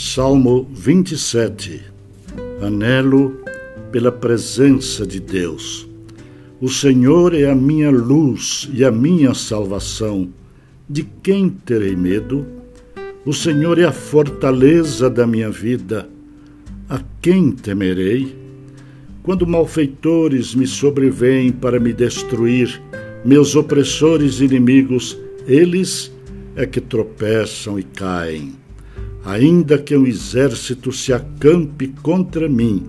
Salmo 27 Anelo pela presença de Deus. O Senhor é a minha luz e a minha salvação. De quem terei medo? O Senhor é a fortaleza da minha vida. A quem temerei? Quando malfeitores me sobrevêm para me destruir, meus opressores inimigos, eles é que tropeçam e caem. Ainda que um exército se acampe contra mim,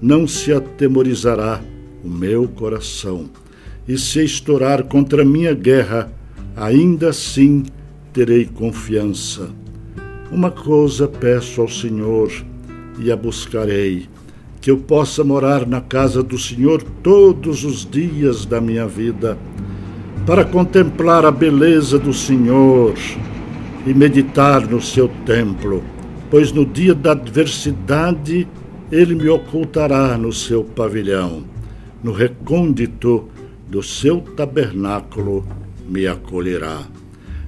não se atemorizará o meu coração. E se estourar contra minha guerra, ainda assim terei confiança. Uma coisa peço ao Senhor e a buscarei, que eu possa morar na casa do Senhor todos os dias da minha vida para contemplar a beleza do Senhor e meditar no seu templo, pois no dia da adversidade ele me ocultará no seu pavilhão, no recôndito do seu tabernáculo me acolherá,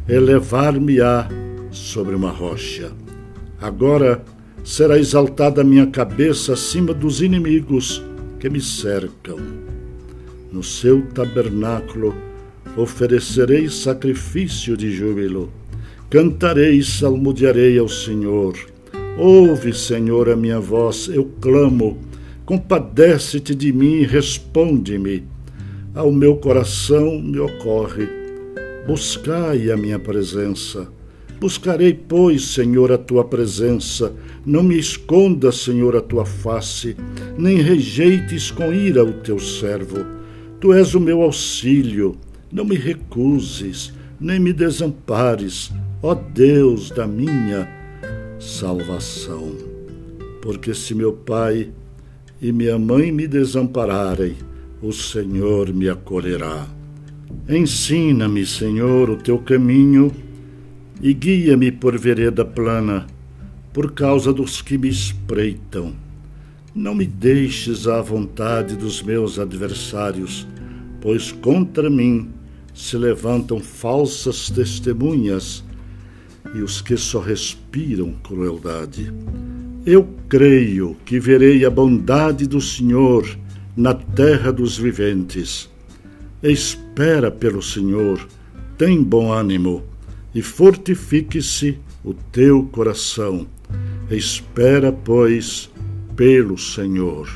elevar-me-á sobre uma rocha. Agora será exaltada minha cabeça acima dos inimigos que me cercam. No seu tabernáculo oferecerei sacrifício de júbilo, cantarei e salmodiarei ao Senhor. Ouve, Senhor, a minha voz, eu clamo, compadece-te de mim e responde-me. Ao meu coração me ocorre, buscai a minha presença. Buscarei, pois, Senhor, a tua presença. Não me esconda, Senhor, a tua face, nem rejeites com ira o teu servo. Tu és o meu auxílio não me recuses, nem me desampares, ó Deus da minha salvação. Porque se meu pai e minha mãe me desampararem, o Senhor me acolherá. Ensina-me, Senhor, o teu caminho e guia-me por vereda plana, por causa dos que me espreitam. Não me deixes à vontade dos meus adversários, pois contra mim se levantam falsas testemunhas e os que só respiram crueldade. Eu creio que verei a bondade do Senhor na terra dos viventes. Espera pelo Senhor, tem bom ânimo e fortifique-se o teu coração. Espera, pois, pelo Senhor.